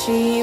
she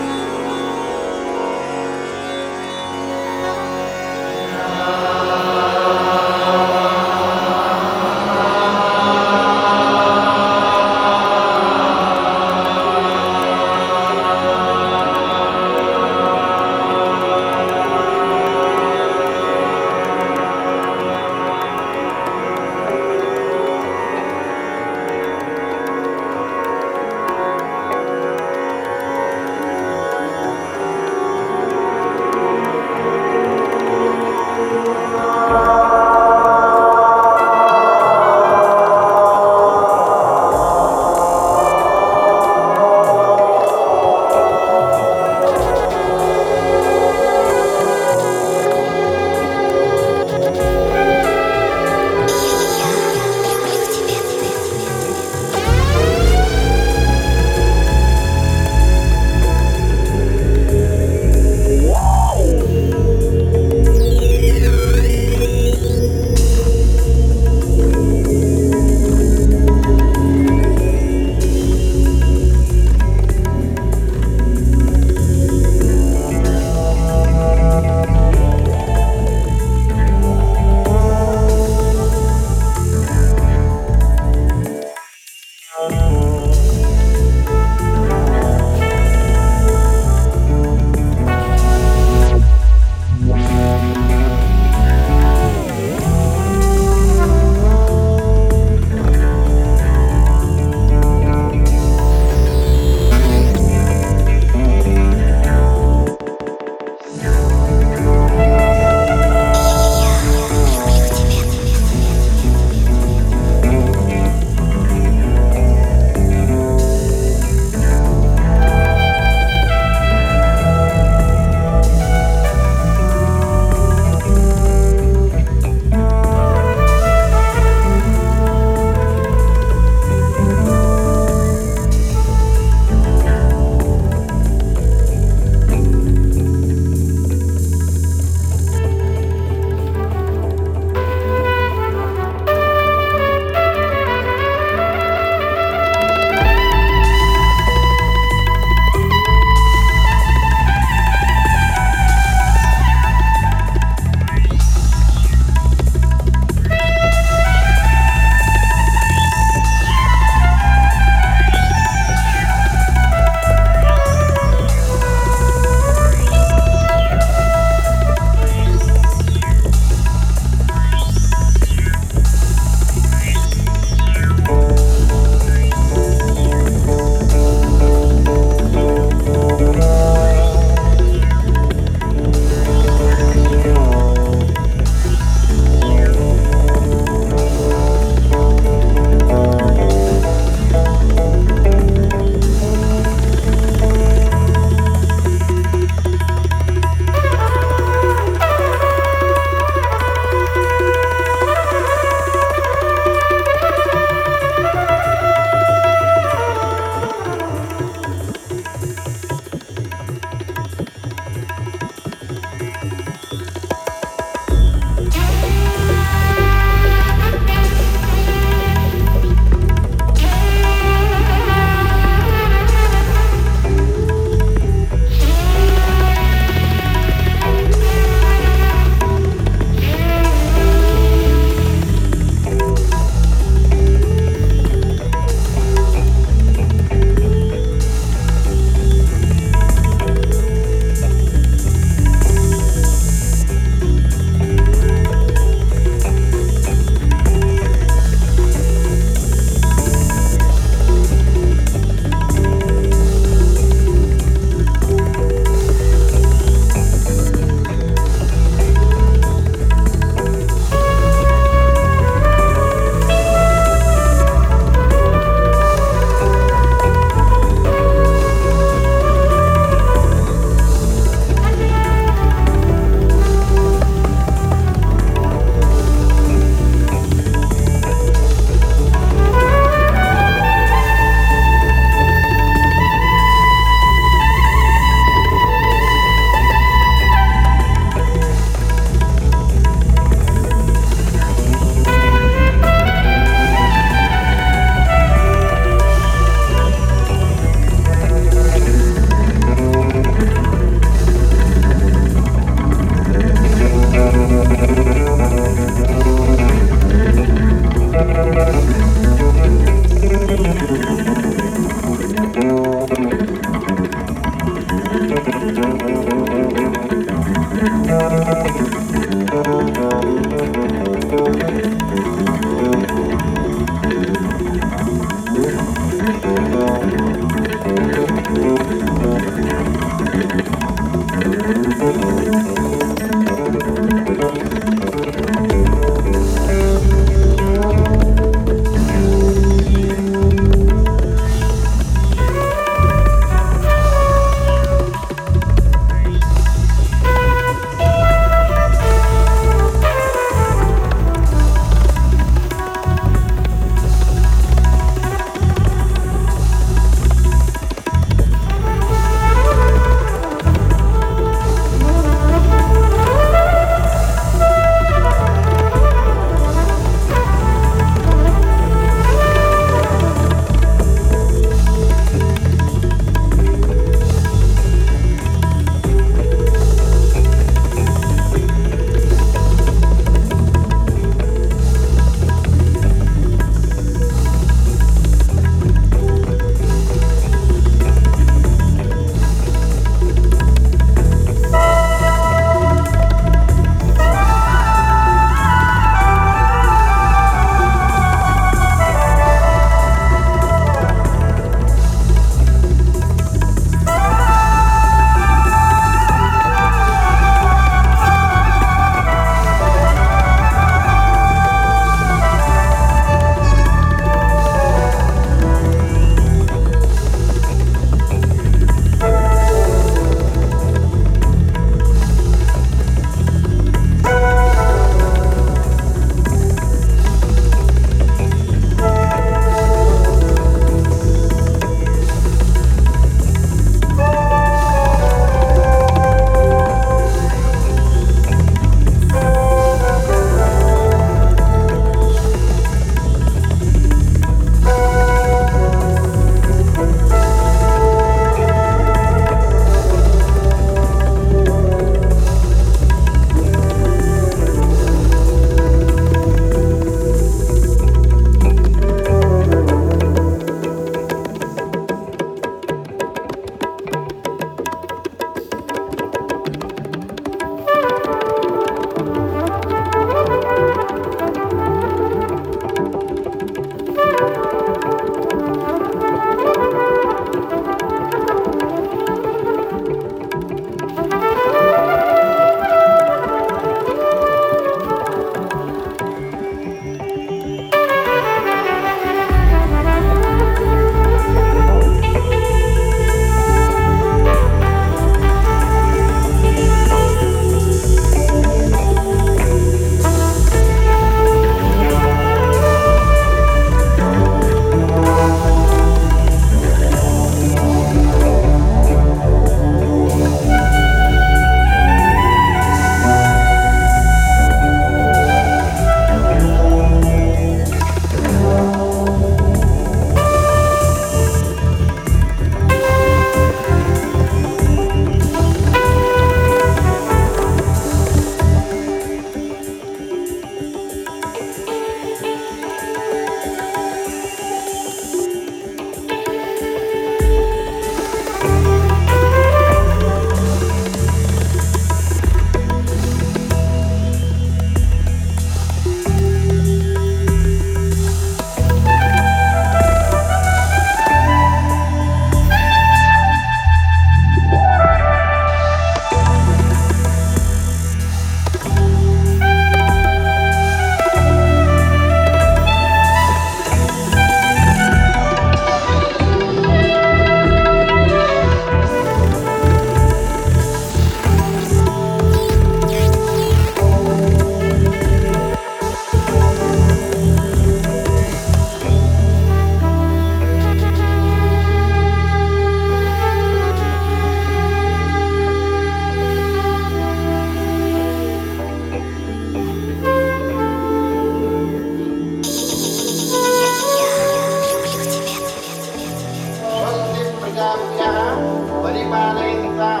परिपालयन्तां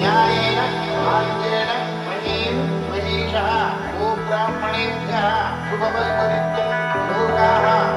न्यायेन भाग्येन महीं महीषः गोब्राह्मणेभ्यः शुभवस्तुनित्यं लोकाः